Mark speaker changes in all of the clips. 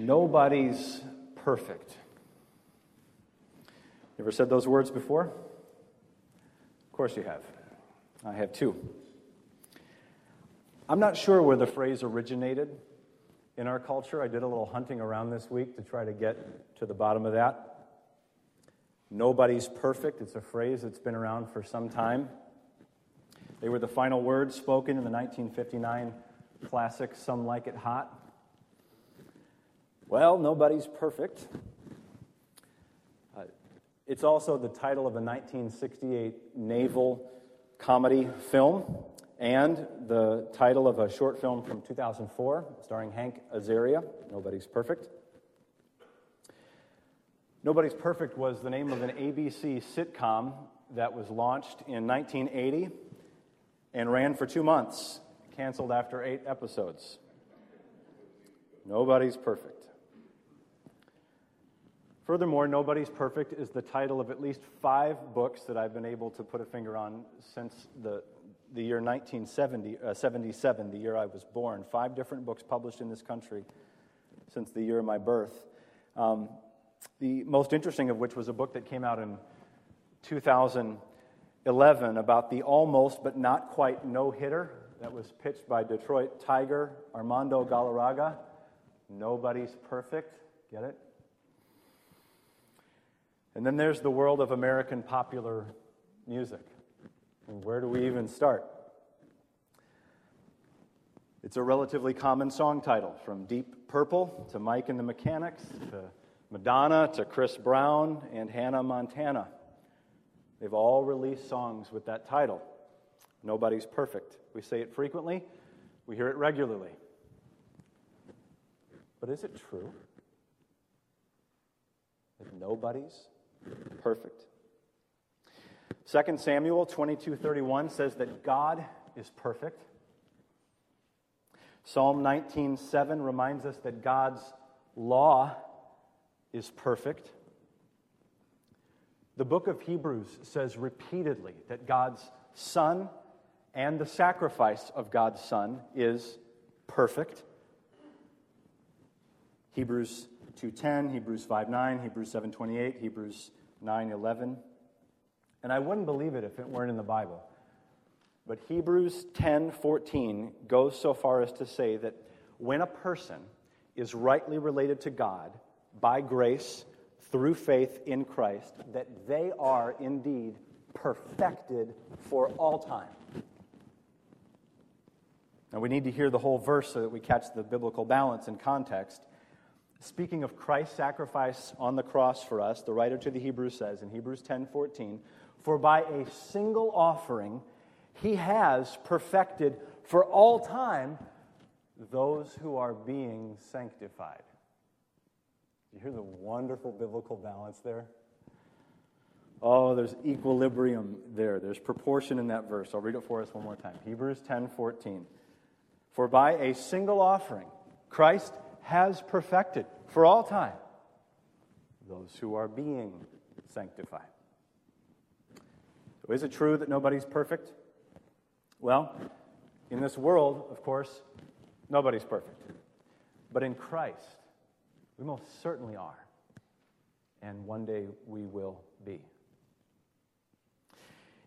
Speaker 1: Nobody's perfect. You ever said those words before? Of course you have. I have too. I'm not sure where the phrase originated in our culture. I did a little hunting around this week to try to get to the bottom of that. Nobody's perfect. It's a phrase that's been around for some time. They were the final words spoken in the 1959 classic Some Like It Hot. Well, nobody's perfect. Uh, it's also the title of a 1968 naval comedy film and the title of a short film from 2004 starring Hank Azaria, Nobody's Perfect. Nobody's Perfect was the name of an ABC sitcom that was launched in 1980 and ran for two months, canceled after eight episodes. Nobody's Perfect. Furthermore, Nobody's Perfect is the title of at least five books that I've been able to put a finger on since the, the year 1977, uh, the year I was born. Five different books published in this country since the year of my birth. Um, the most interesting of which was a book that came out in 2011 about the almost but not quite no hitter that was pitched by Detroit Tiger Armando Galarraga. Nobody's perfect. Get it? And then there's the world of American popular music. And where do we even start? It's a relatively common song title from Deep Purple to Mike and the Mechanics to Madonna to Chris Brown and Hannah Montana. They've all released songs with that title. Nobody's perfect. We say it frequently, we hear it regularly. But is it true that nobody's perfect. 2 Samuel 22:31 says that God is perfect. Psalm 19:7 reminds us that God's law is perfect. The book of Hebrews says repeatedly that God's son and the sacrifice of God's son is perfect. Hebrews 2:10, Hebrews 5:9, Hebrews 7:28, Hebrews 9:11. And I wouldn't believe it if it weren't in the Bible. But Hebrews 10:14 goes so far as to say that when a person is rightly related to God by grace through faith in Christ, that they are indeed perfected for all time. Now, we need to hear the whole verse so that we catch the biblical balance and context. Speaking of Christ's sacrifice on the cross for us, the writer to the Hebrews says in Hebrews 10:14, "For by a single offering he has perfected for all time those who are being sanctified." You hear the wonderful biblical balance there? Oh, there's equilibrium there. There's proportion in that verse. I'll read it for us one more time. Hebrews 10:14. For by a single offering Christ has perfected for all time those who are being sanctified. So, is it true that nobody's perfect? Well, in this world, of course, nobody's perfect. But in Christ, we most certainly are. And one day we will be.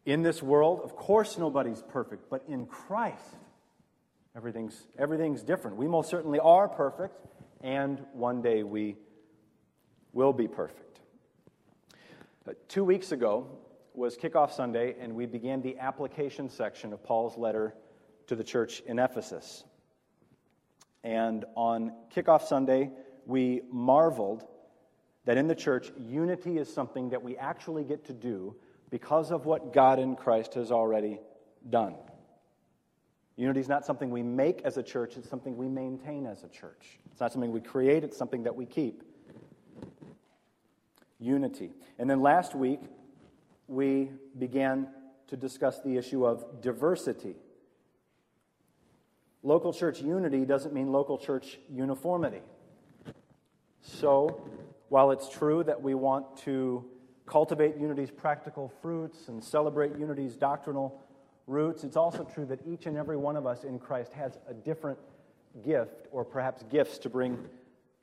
Speaker 1: In this world, of course, nobody's perfect. But in Christ, Everything's, everything's different. We most certainly are perfect, and one day we will be perfect. Uh, two weeks ago was Kickoff Sunday, and we began the application section of Paul's letter to the church in Ephesus. And on Kickoff Sunday, we marveled that in the church, unity is something that we actually get to do because of what God in Christ has already done. Unity is not something we make as a church, it's something we maintain as a church. It's not something we create, it's something that we keep. Unity. And then last week, we began to discuss the issue of diversity. Local church unity doesn't mean local church uniformity. So, while it's true that we want to cultivate unity's practical fruits and celebrate unity's doctrinal roots, it's also true that each and every one of us in Christ has a different gift, or perhaps gifts, to bring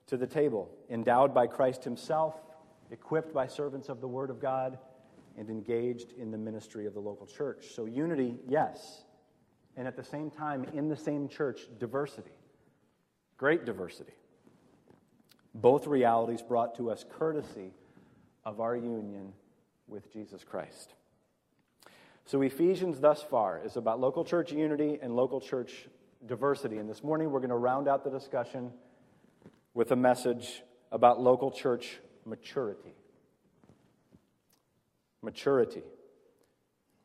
Speaker 1: to the table, endowed by Christ Himself, equipped by servants of the Word of God, and engaged in the ministry of the local church. So, unity, yes. And at the same time, in the same church, diversity. Great diversity. Both realities brought to us courtesy of our union with Jesus Christ. So, Ephesians thus far is about local church unity and local church diversity. And this morning, we're going to round out the discussion with a message about local church maturity. Maturity.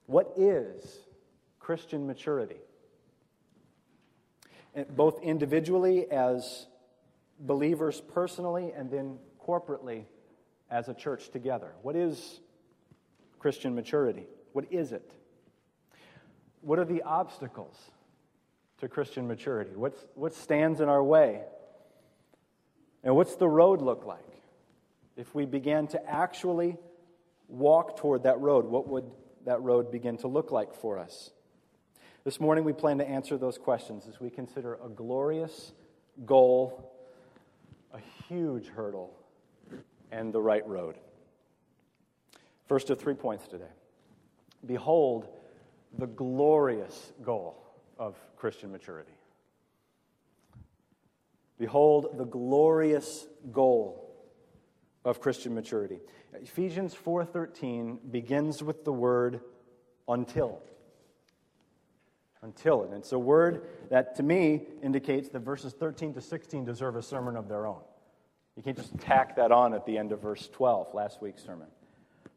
Speaker 1: What is Christian maturity? And Both individually as believers personally and then corporately as a church together. What is Christian maturity? What is it? What are the obstacles to Christian maturity? What's, what stands in our way? And what's the road look like? If we began to actually walk toward that road, what would that road begin to look like for us? This morning, we plan to answer those questions as we consider a glorious goal, a huge hurdle, and the right road. First of three points today. Behold the glorious goal of Christian maturity. Behold the glorious goal of Christian maturity. Ephesians 4:13 begins with the word until. Until and it's a word that to me indicates that verses 13 to 16 deserve a sermon of their own. You can't just tack that on at the end of verse 12, last week's sermon.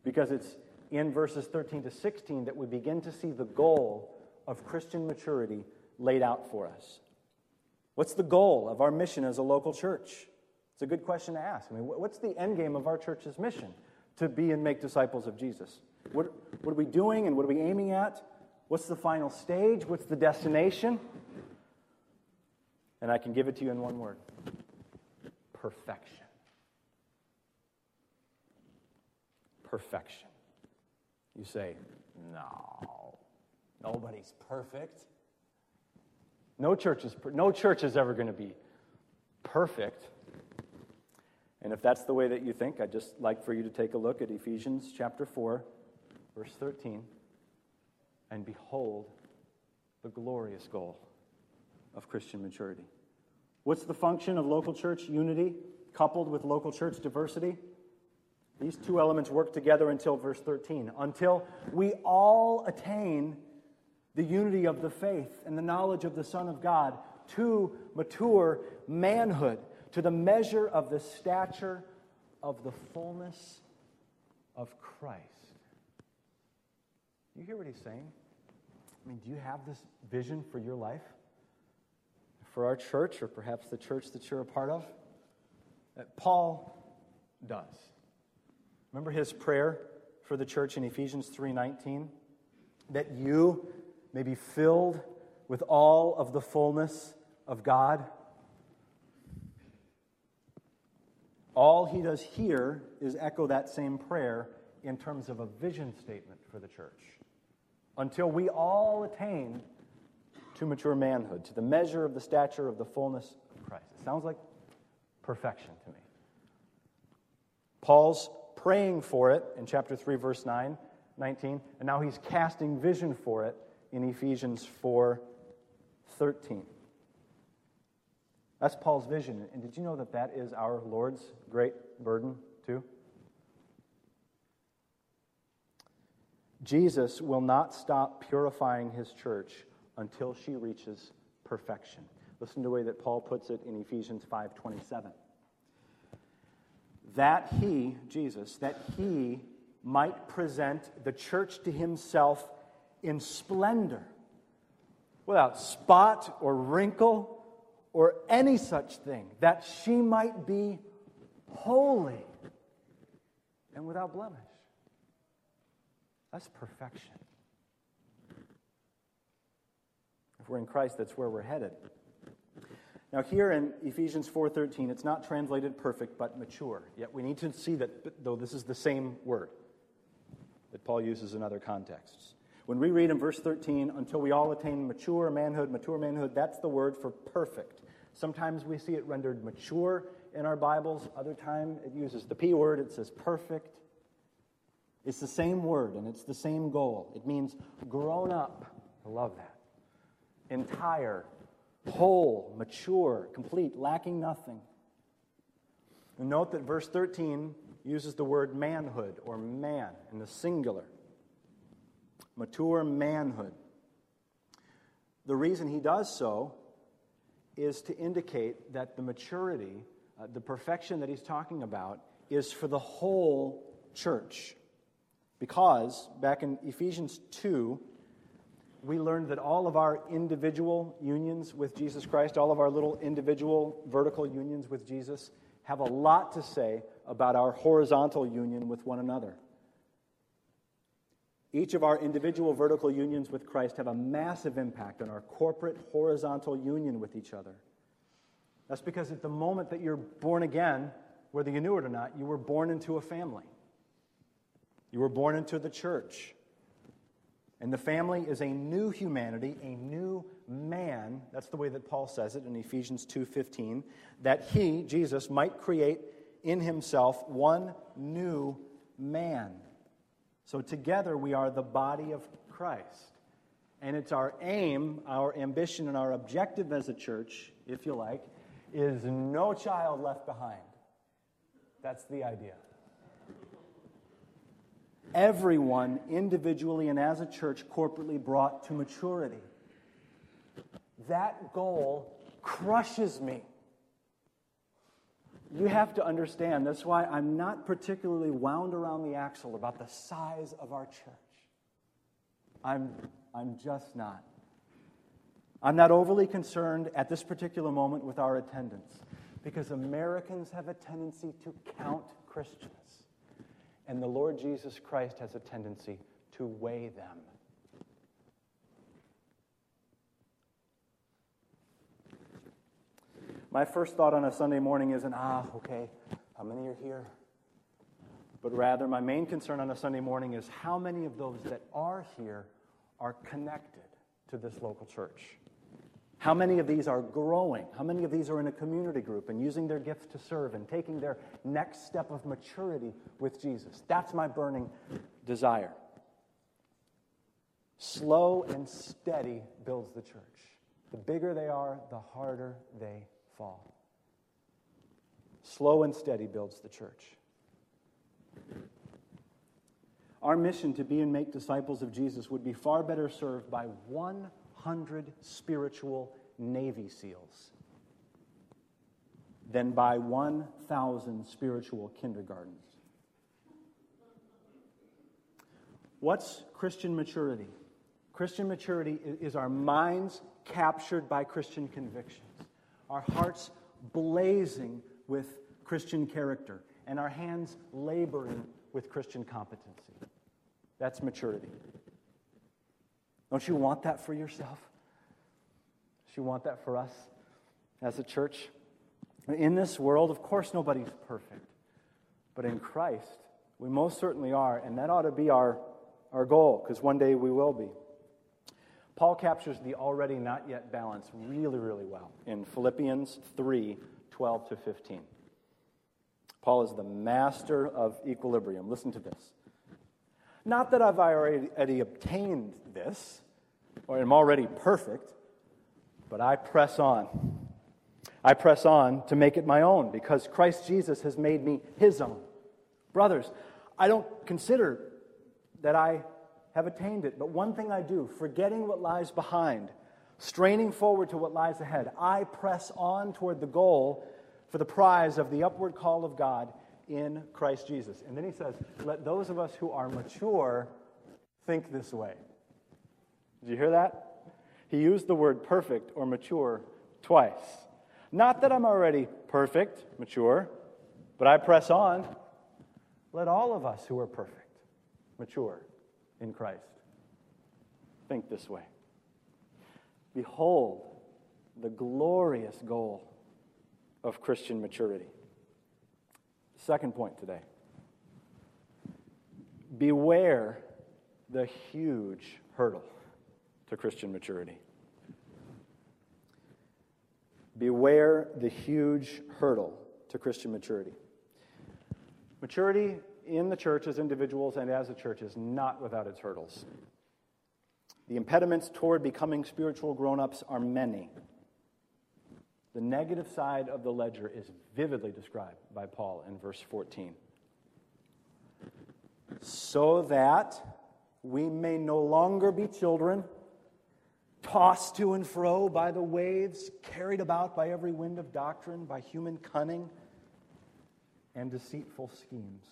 Speaker 1: Because it's in verses 13 to 16 that we begin to see the goal of Christian maturity laid out for us. What's the goal of our mission as a local church? It's a good question to ask. I mean, what's the end game of our church's mission? To be and make disciples of Jesus. What, what are we doing and what are we aiming at? What's the final stage? What's the destination? And I can give it to you in one word perfection. Perfection. You say, no, nobody's perfect. No church is, no church is ever going to be perfect. And if that's the way that you think, I'd just like for you to take a look at Ephesians chapter 4, verse 13, and behold the glorious goal of Christian maturity. What's the function of local church unity coupled with local church diversity? These two elements work together until verse 13, until we all attain the unity of the faith and the knowledge of the Son of God to mature manhood, to the measure of the stature of the fullness of Christ. You hear what he's saying? I mean, do you have this vision for your life? For our church, or perhaps the church that you're a part of? That Paul does. Remember his prayer for the church in Ephesians 3:19 that you may be filled with all of the fullness of God. All he does here is echo that same prayer in terms of a vision statement for the church. Until we all attain to mature manhood, to the measure of the stature of the fullness of Christ. It sounds like perfection to me. Paul's praying for it in chapter 3, verse 9, 19, and now he's casting vision for it in Ephesians 4 13. That's Paul's vision. And did you know that that is our Lord's great burden, too? Jesus will not stop purifying his church until she reaches perfection. Listen to the way that Paul puts it in Ephesians 5:27. That he, Jesus, that he might present the church to himself in splendor, without spot or wrinkle or any such thing, that she might be holy and without blemish. That's perfection. If we're in Christ, that's where we're headed. Now here in Ephesians 4:13 it's not translated perfect but mature. Yet we need to see that though this is the same word that Paul uses in other contexts. When we read in verse 13, until we all attain mature manhood, mature manhood, that's the word for perfect. Sometimes we see it rendered mature in our Bibles. Other time it uses the P word, it says perfect. It's the same word and it's the same goal. It means grown up. I love that. Entire, whole, mature, complete, lacking nothing. And note that verse 13 uses the word manhood or man in the singular. Mature manhood. The reason he does so is to indicate that the maturity, uh, the perfection that he's talking about, is for the whole church. Because back in Ephesians 2, we learned that all of our individual unions with Jesus Christ, all of our little individual vertical unions with Jesus, have a lot to say about our horizontal union with one another. Each of our individual vertical unions with Christ have a massive impact on our corporate horizontal union with each other. That's because at the moment that you're born again, whether you knew it or not, you were born into a family. You were born into the church. And the family is a new humanity, a new man. That's the way that Paul says it in Ephesians 2:15, that he, Jesus, might create in himself one new man. So together we are the body of Christ. And it's our aim, our ambition, and our objective as a church, if you like, is no child left behind. That's the idea everyone individually and as a church corporately brought to maturity. That goal crushes me. You have to understand, that's why I'm not particularly wound around the axle about the size of our church. I'm, I'm just not. I'm not overly concerned at this particular moment with our attendance because Americans have a tendency to count Christians. And the Lord Jesus Christ has a tendency to weigh them. My first thought on a Sunday morning isn't, ah, okay, how many are here? But rather, my main concern on a Sunday morning is how many of those that are here are connected to this local church. How many of these are growing? How many of these are in a community group and using their gifts to serve and taking their next step of maturity with Jesus? That's my burning desire. Slow and steady builds the church. The bigger they are, the harder they fall. Slow and steady builds the church. Our mission to be and make disciples of Jesus would be far better served by one 100 spiritual Navy SEALs than by 1,000 spiritual kindergartens. What's Christian maturity? Christian maturity is our minds captured by Christian convictions, our hearts blazing with Christian character, and our hands laboring with Christian competency. That's maturity. Don't you want that for yourself? Don't you want that for us as a church? In this world, of course, nobody's perfect. But in Christ, we most certainly are, and that ought to be our, our goal, because one day we will be. Paul captures the already not yet balance really, really well in Philippians 3 12 to 15. Paul is the master of equilibrium. Listen to this. Not that I've already obtained this, or am already perfect, but I press on. I press on to make it my own because Christ Jesus has made me his own. Brothers, I don't consider that I have attained it, but one thing I do, forgetting what lies behind, straining forward to what lies ahead, I press on toward the goal for the prize of the upward call of God in Christ Jesus. And then he says, Let those of us who are mature think this way. Did you hear that? He used the word perfect or mature twice. Not that I'm already perfect, mature, but I press on. Let all of us who are perfect, mature in Christ, think this way. Behold the glorious goal of Christian maturity. Second point today beware the huge hurdle to Christian maturity. Beware the huge hurdle to Christian maturity. Maturity in the church as individuals and as a church is not without its hurdles. The impediments toward becoming spiritual grown ups are many. The negative side of the ledger is vividly described by Paul in verse 14. So that we may no longer be children, tossed to and fro by the waves, carried about by every wind of doctrine, by human cunning and deceitful schemes.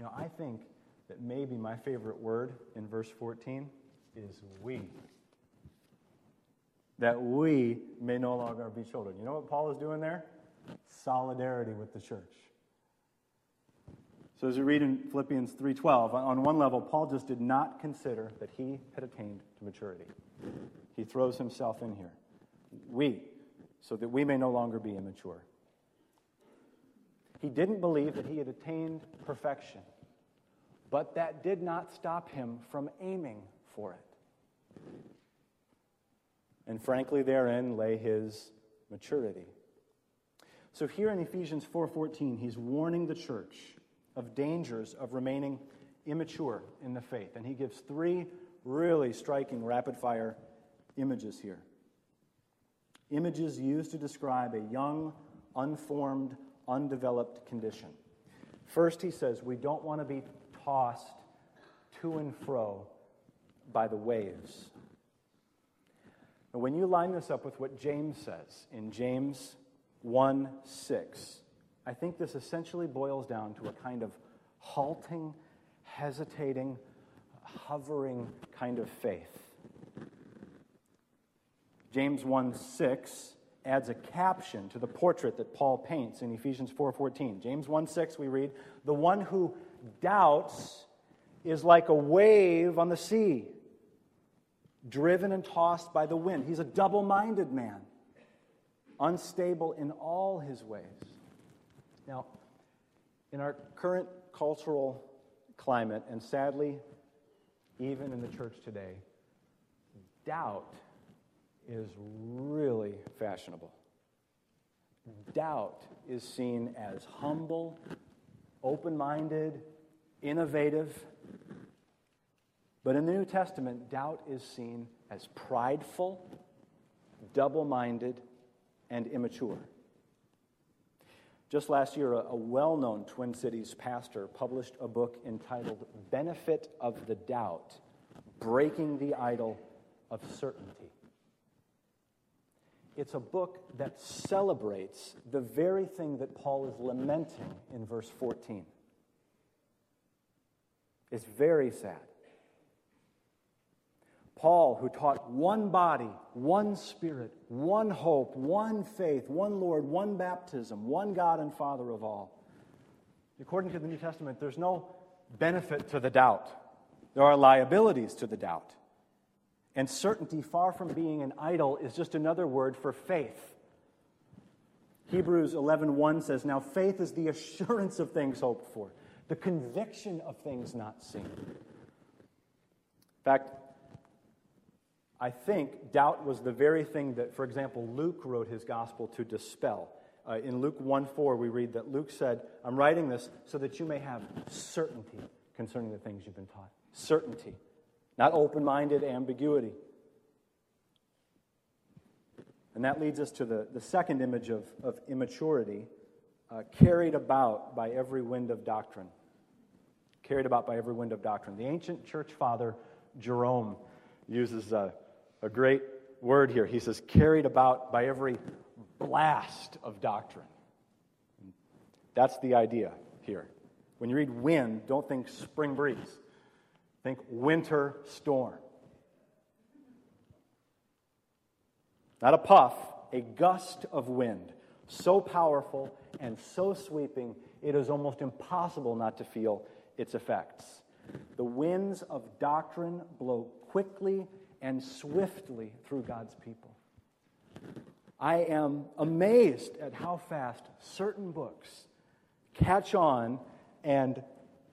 Speaker 1: Know, I think that maybe my favorite word in verse 14 is we. That we may no longer be children. You know what Paul is doing there? Solidarity with the church. So as we read in Philippians 3:12, on one level Paul just did not consider that he had attained to maturity. He throws himself in here. We, so that we may no longer be immature. He didn't believe that he had attained perfection, but that did not stop him from aiming for it. And frankly, therein lay his maturity. So here in Ephesians 4:14, he's warning the church of dangers of remaining immature in the faith. And he gives three really striking rapid fire images here. Images used to describe a young, unformed, undeveloped condition. First, he says, we don't want to be tossed to and fro by the waves. And when you line this up with what James says in James 1 6, I think this essentially boils down to a kind of halting, hesitating, hovering kind of faith. James 1 6 adds a caption to the portrait that Paul paints in Ephesians 4:14. James 1:6 we read, "The one who doubts is like a wave on the sea, driven and tossed by the wind." He's a double-minded man, unstable in all his ways. Now, in our current cultural climate, and sadly, even in the church today, doubt is really fashionable. Doubt is seen as humble, open minded, innovative. But in the New Testament, doubt is seen as prideful, double minded, and immature. Just last year, a, well known Twin Cities pastor published a book entitled Benefit of the Doubt Breaking the Idol of Certainty. It's a book that celebrates the very thing that Paul is lamenting in verse 14. It's very sad. Paul, who taught one body, one spirit, one hope, one faith, one Lord, one baptism, one God and Father of all. According to the New Testament, there's no benefit to the doubt, there are liabilities to the doubt. And certainty, far from being an idol, is just another word for faith. Hebrews 11:1 says, "Now faith is the assurance of things hoped for, the conviction of things not seen." In fact, I think doubt was the very thing that, for example, Luke wrote his gospel to dispel. Uh, in Luke 1 4, we read that Luke said, I'm writing this so that you may have certainty concerning the things you've been taught. Certainty not open minded ambiguity. And that leads us to the, the second image of, of immaturity uh, carried about by every wind of doctrine. Carried about by every wind of doctrine. The ancient church father, Jerome, uses a, a great word here. He says, carried about by every blast of doctrine. That's the idea here. When you read wind, don't think spring breeze. Think winter storm. Not a puff, a gust of wind, so powerful and so sweeping, it is almost impossible not to feel its effects. The winds of doctrine blow quickly and swiftly through God's people. I am amazed at how fast certain books catch on and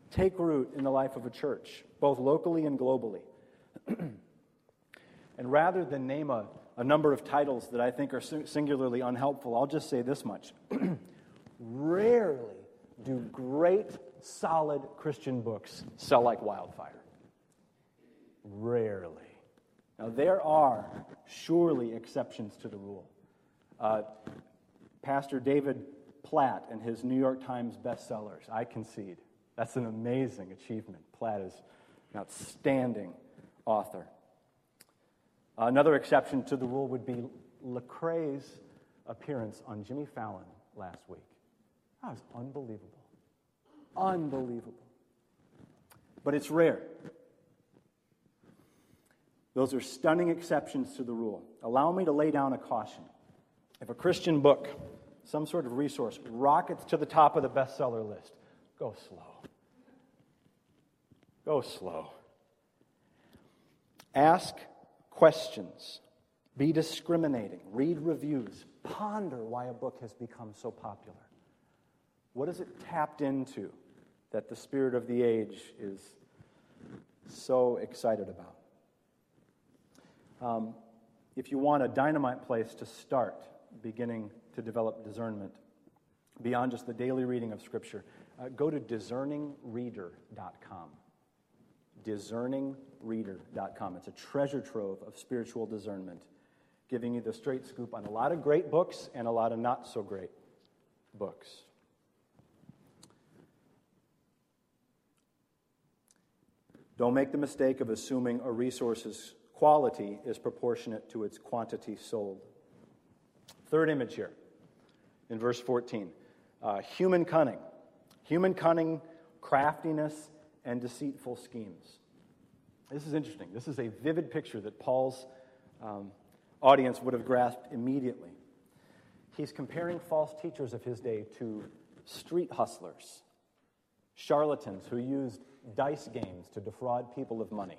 Speaker 1: take root in the life of a church, both locally and globally. and rather than name a, a number of titles that I think are singularly unhelpful, I'll just say this much. rarely do great, solid Christian books sell like wildfire. Rarely. Now, there are surely exceptions to the rule. Uh, Pastor David Platt and his New York Times bestsellers, I concede. That's an amazing achievement. Platt is an outstanding author. Another exception to the rule would be Lecrae's appearance on Jimmy Fallon last week. That was unbelievable. Unbelievable. But it's rare. Those are stunning exceptions to the rule. Allow me to lay down a caution. If a Christian book, some sort of resource, rockets to the top of the bestseller list, go slow. Go slow. Ask questions. Be discriminating. Read reviews. Ponder why a book has become so popular. What is it tapped into that the spirit of the age is so excited about? Um, if you want a dynamite place to start beginning to develop discernment beyond just the daily reading of Scripture, uh, go to discerningreader.com. Discerningreader.com. It's a treasure trove of spiritual discernment, giving you the straight scoop on a lot of great books and a lot of not so great books. Don't make the mistake of assuming a resource's quality is proportionate to its quantity sold. Third image here in verse 14 uh, human cunning. Human cunning, craftiness, and deceitful schemes. This is interesting. This is a vivid picture that Paul's um, audience would have grasped immediately. He's comparing false teachers of his day to street hustlers, charlatans who used dice games to defraud people of money,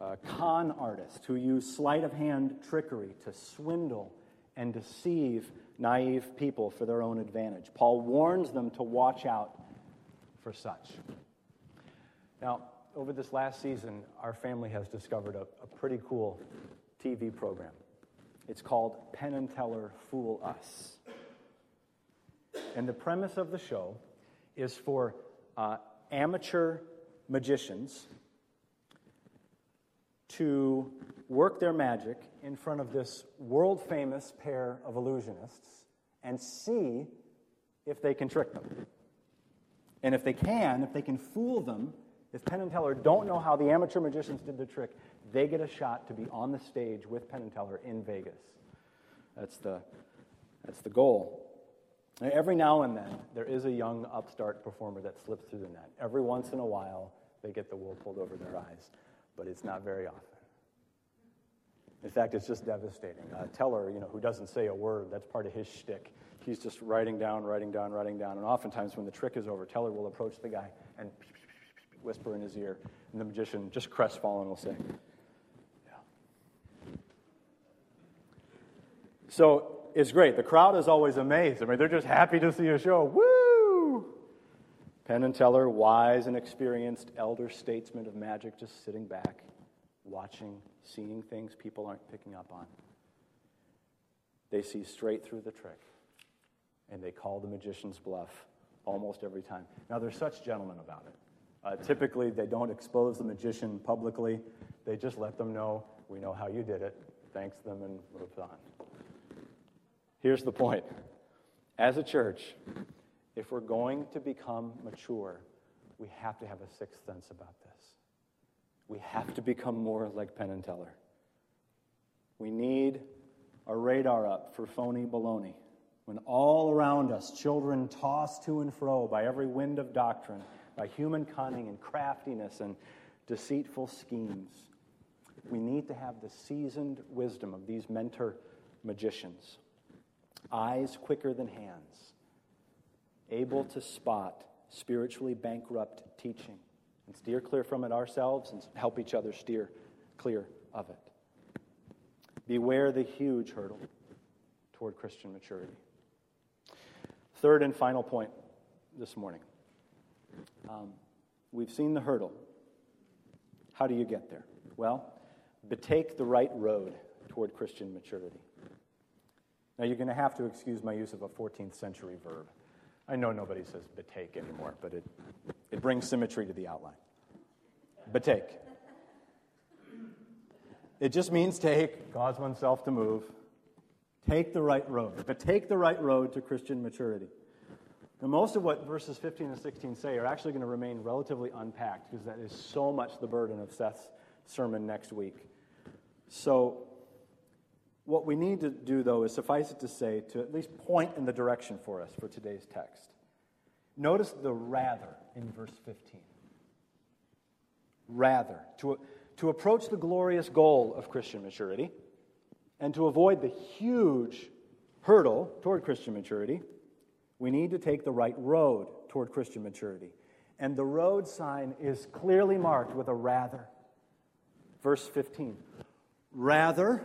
Speaker 1: uh, con artists who use sleight of hand trickery to swindle and deceive naive people for their own advantage. Paul warns them to watch out for such. Now, over this last season, our family has discovered a, a pretty cool TV program. It's called Penn and Teller Fool Us. And the premise of the show is for uh, amateur magicians to work their magic in front of this world famous pair of illusionists and see if they can trick them. And if they can, if they can fool them, if Penn and Teller don't know how the amateur magicians did the trick, they get a shot to be on the stage with Penn and Teller in Vegas. That's the, that's the goal. Every now and then, there is a young upstart performer that slips through the net. Every once in a while, they get the wool pulled over their eyes, but it's not very often. In fact, it's just devastating. Uh, Teller, you know, who doesn't say a word, that's part of his shtick. He's just writing down, writing down, writing down. And oftentimes, when the trick is over, Teller will approach the guy and whisper in his ear, and the magician, just crestfallen, will say, Yeah. So it's great. The crowd is always amazed. I mean, they're just happy to see a show. Woo! Penn and Teller, wise and experienced elder statesmen of magic, just sitting back, watching, seeing things people aren't picking up on. They see straight through the trick, and they call the magician's bluff almost every time. Now, they're such gentlemen about it. Uh, typically, they don't expose the magician publicly. They just let them know, we know how you did it, thanks them, and moves on. Here's the point as a church, if we're going to become mature, we have to have a sixth sense about this. We have to become more like Penn and Teller. We need a radar up for phony baloney. When all around us, children tossed to and fro by every wind of doctrine, by human cunning and craftiness and deceitful schemes, we need to have the seasoned wisdom of these mentor magicians eyes quicker than hands, able to spot spiritually bankrupt teaching and steer clear from it ourselves and help each other steer clear of it. Beware the huge hurdle toward Christian maturity. Third and final point this morning. Um, we've seen the hurdle. How do you get there? Well, betake the right road toward Christian maturity. Now, you're going to have to excuse my use of a 14th century verb. I know nobody says betake anymore, but it, it brings symmetry to the outline. Betake. It just means take, cause oneself to move, take the right road. But take the right road to Christian maturity. Now, most of what verses 15 and 16 say are actually going to remain relatively unpacked because that is so much the burden of Seth's sermon next week. So, what we need to do, though, is suffice it to say to at least point in the direction for us for today's text. Notice the rather in verse 15. Rather, to, to approach the glorious goal of Christian maturity and to avoid the huge hurdle toward Christian maturity, we need to take the right road toward Christian maturity. And the road sign is clearly marked with a rather. Verse 15. Rather,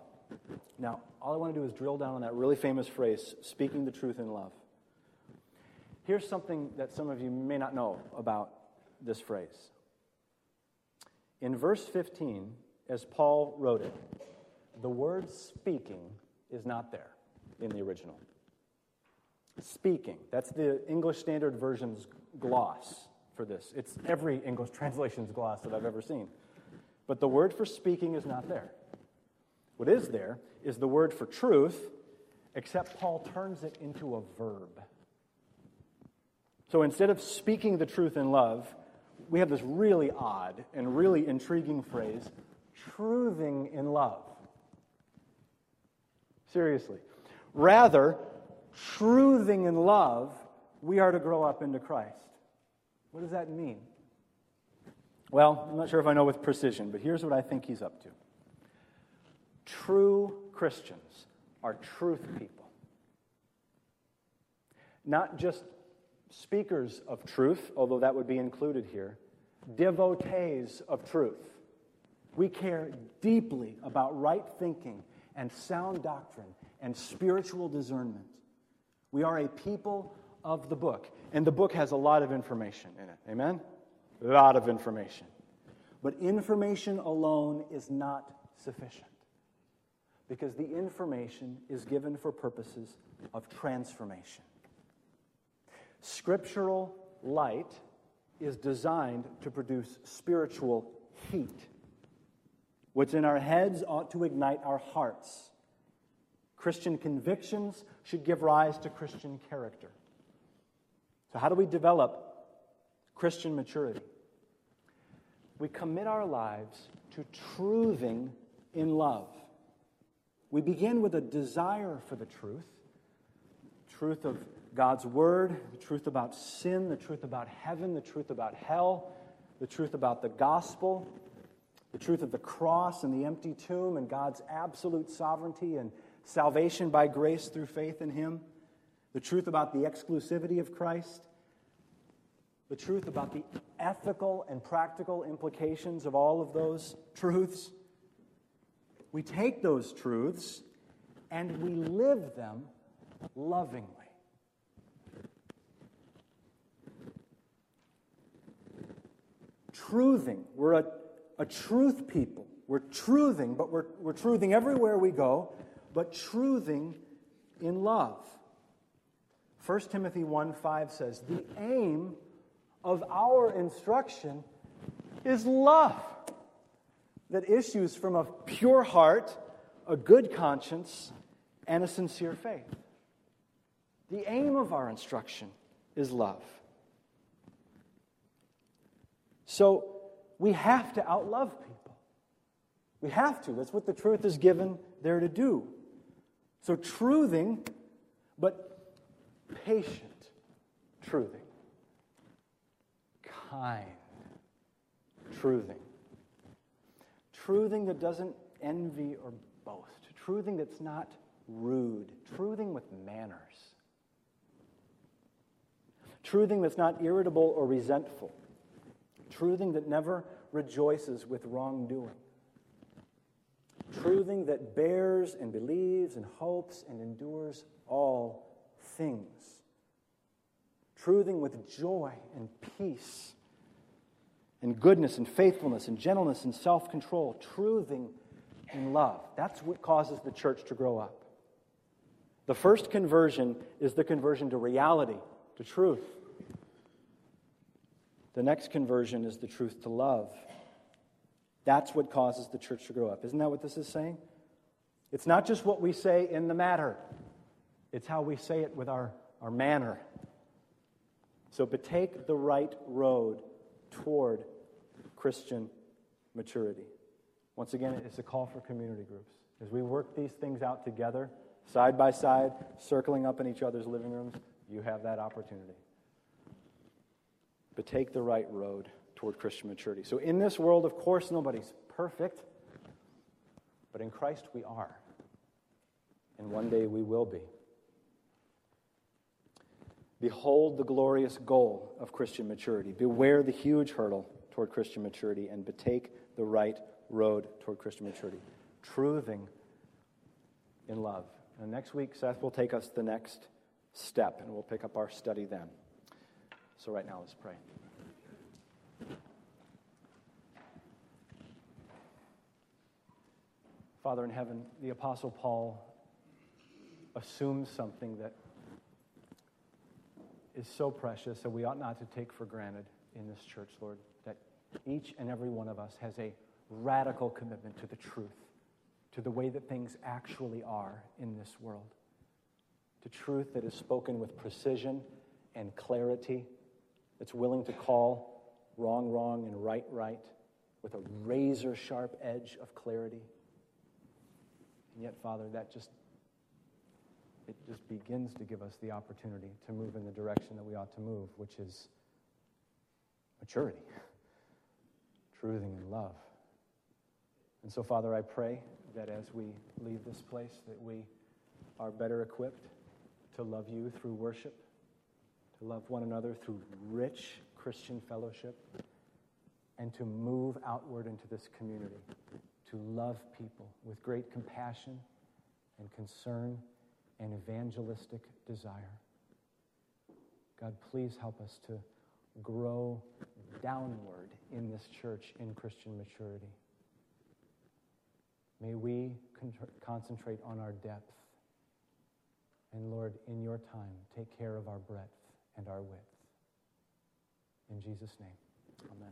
Speaker 1: Now, all I want to do is drill down on that really famous phrase, speaking the truth in love. Here's something that some of you may not know about this phrase. In verse 15, as Paul wrote it, the word speaking is not there in the original. Speaking, that's the English Standard Version's gloss for this. It's every English translation's gloss that I've ever seen. But the word for speaking is not there. What is there is the word for truth, except Paul turns it into a verb. So instead of speaking the truth in love, we have this really odd and really intriguing phrase, truthing in love. Seriously. Rather, truthing in love, we are to grow up into Christ. What does that mean? Well, I'm not sure if I know with precision, but here's what I think he's up to. True Christians are truth people, not just speakers of truth, although that would be included here, devotees of truth. We care deeply about right thinking and sound doctrine and spiritual discernment. We are a people of the book, and the book has a lot of information in it. Amen? A lot of information. But information alone is not sufficient because the information is given for purposes of transformation. Scriptural light is designed to produce spiritual heat. What's in our heads ought to ignite our hearts. Christian convictions should give rise to Christian character. So, how do we develop Christian maturity? We commit our lives to truthing in love. We begin with a desire for the truth truth of God's Word, the truth about sin, the truth about heaven, the truth about hell, the truth about the gospel, the truth of the cross and the empty tomb, and God's absolute sovereignty and salvation by grace through faith in Him, the truth about the exclusivity of Christ, the truth about the ethical and practical implications of all of those truths. We take those truths and we live them lovingly. Truthing. We're a, a truth people. We're truthing, but we're, we're truthing everywhere we go, but truthing in love. 1 Timothy 1 5 says, The aim of our instruction is love that issues from a pure heart, a good conscience, and a sincere faith. The aim of our instruction is love. So we have to outlove people. We have to. That's what the truth is given there to do. So truthing, but patient truthing. Kind truthing. Truthing that doesn't envy or boast. Truthing that's not rude. Truthing with manners. Truthing that's not irritable or resentful. Truthing that never rejoices with wrongdoing. Truthing that bears and believes and hopes and endures all things. Truthing with joy and peace and goodness and faithfulness and gentleness and self control. Truthing and love. That's what causes the church to grow up. The first conversion is the conversion to reality, to truth. The next conversion is the truth to love. That's what causes the church to grow up. Isn't that what this is saying? It's not just what we say in the matter, it's how we say it with our, our manner. So, but take the right road toward Christian maturity. Once again, it's a call for community groups. As we work these things out together, side by side, circling up in each other's living rooms, you have that opportunity. But take the right road toward Christian maturity. So, in this world, of course, nobody's perfect, but in Christ we are. And one day we will be. Behold the glorious goal of Christian maturity. Beware the huge hurdle toward Christian maturity and betake the right road toward Christian maturity. Truthing in love. And next week, Seth will take us the next step, and we'll pick up our study then. So, right now, let's pray. Father in heaven, the Apostle Paul assumes something that is so precious that we ought not to take for granted in this church, Lord, each and every one of us has a radical commitment to the truth, to the way that things actually are in this world, to truth that is spoken with precision and clarity, that's willing to call wrong wrong and right right with a razor sharp edge of clarity. And yet, Father, that just it just begins to give us the opportunity to move in the direction that we ought to move, which is maturity, truthing and love. And so, Father, I pray that as we leave this place, that we are better equipped to love you through worship, to love one another through rich Christian fellowship, and to move outward into this community, to love people with great compassion and concern and evangelistic desire. God, please help us to grow downward in this church in Christian maturity. May we con- concentrate on our depth. And Lord, in your time, take care of our breadth and our width. In Jesus' name, amen.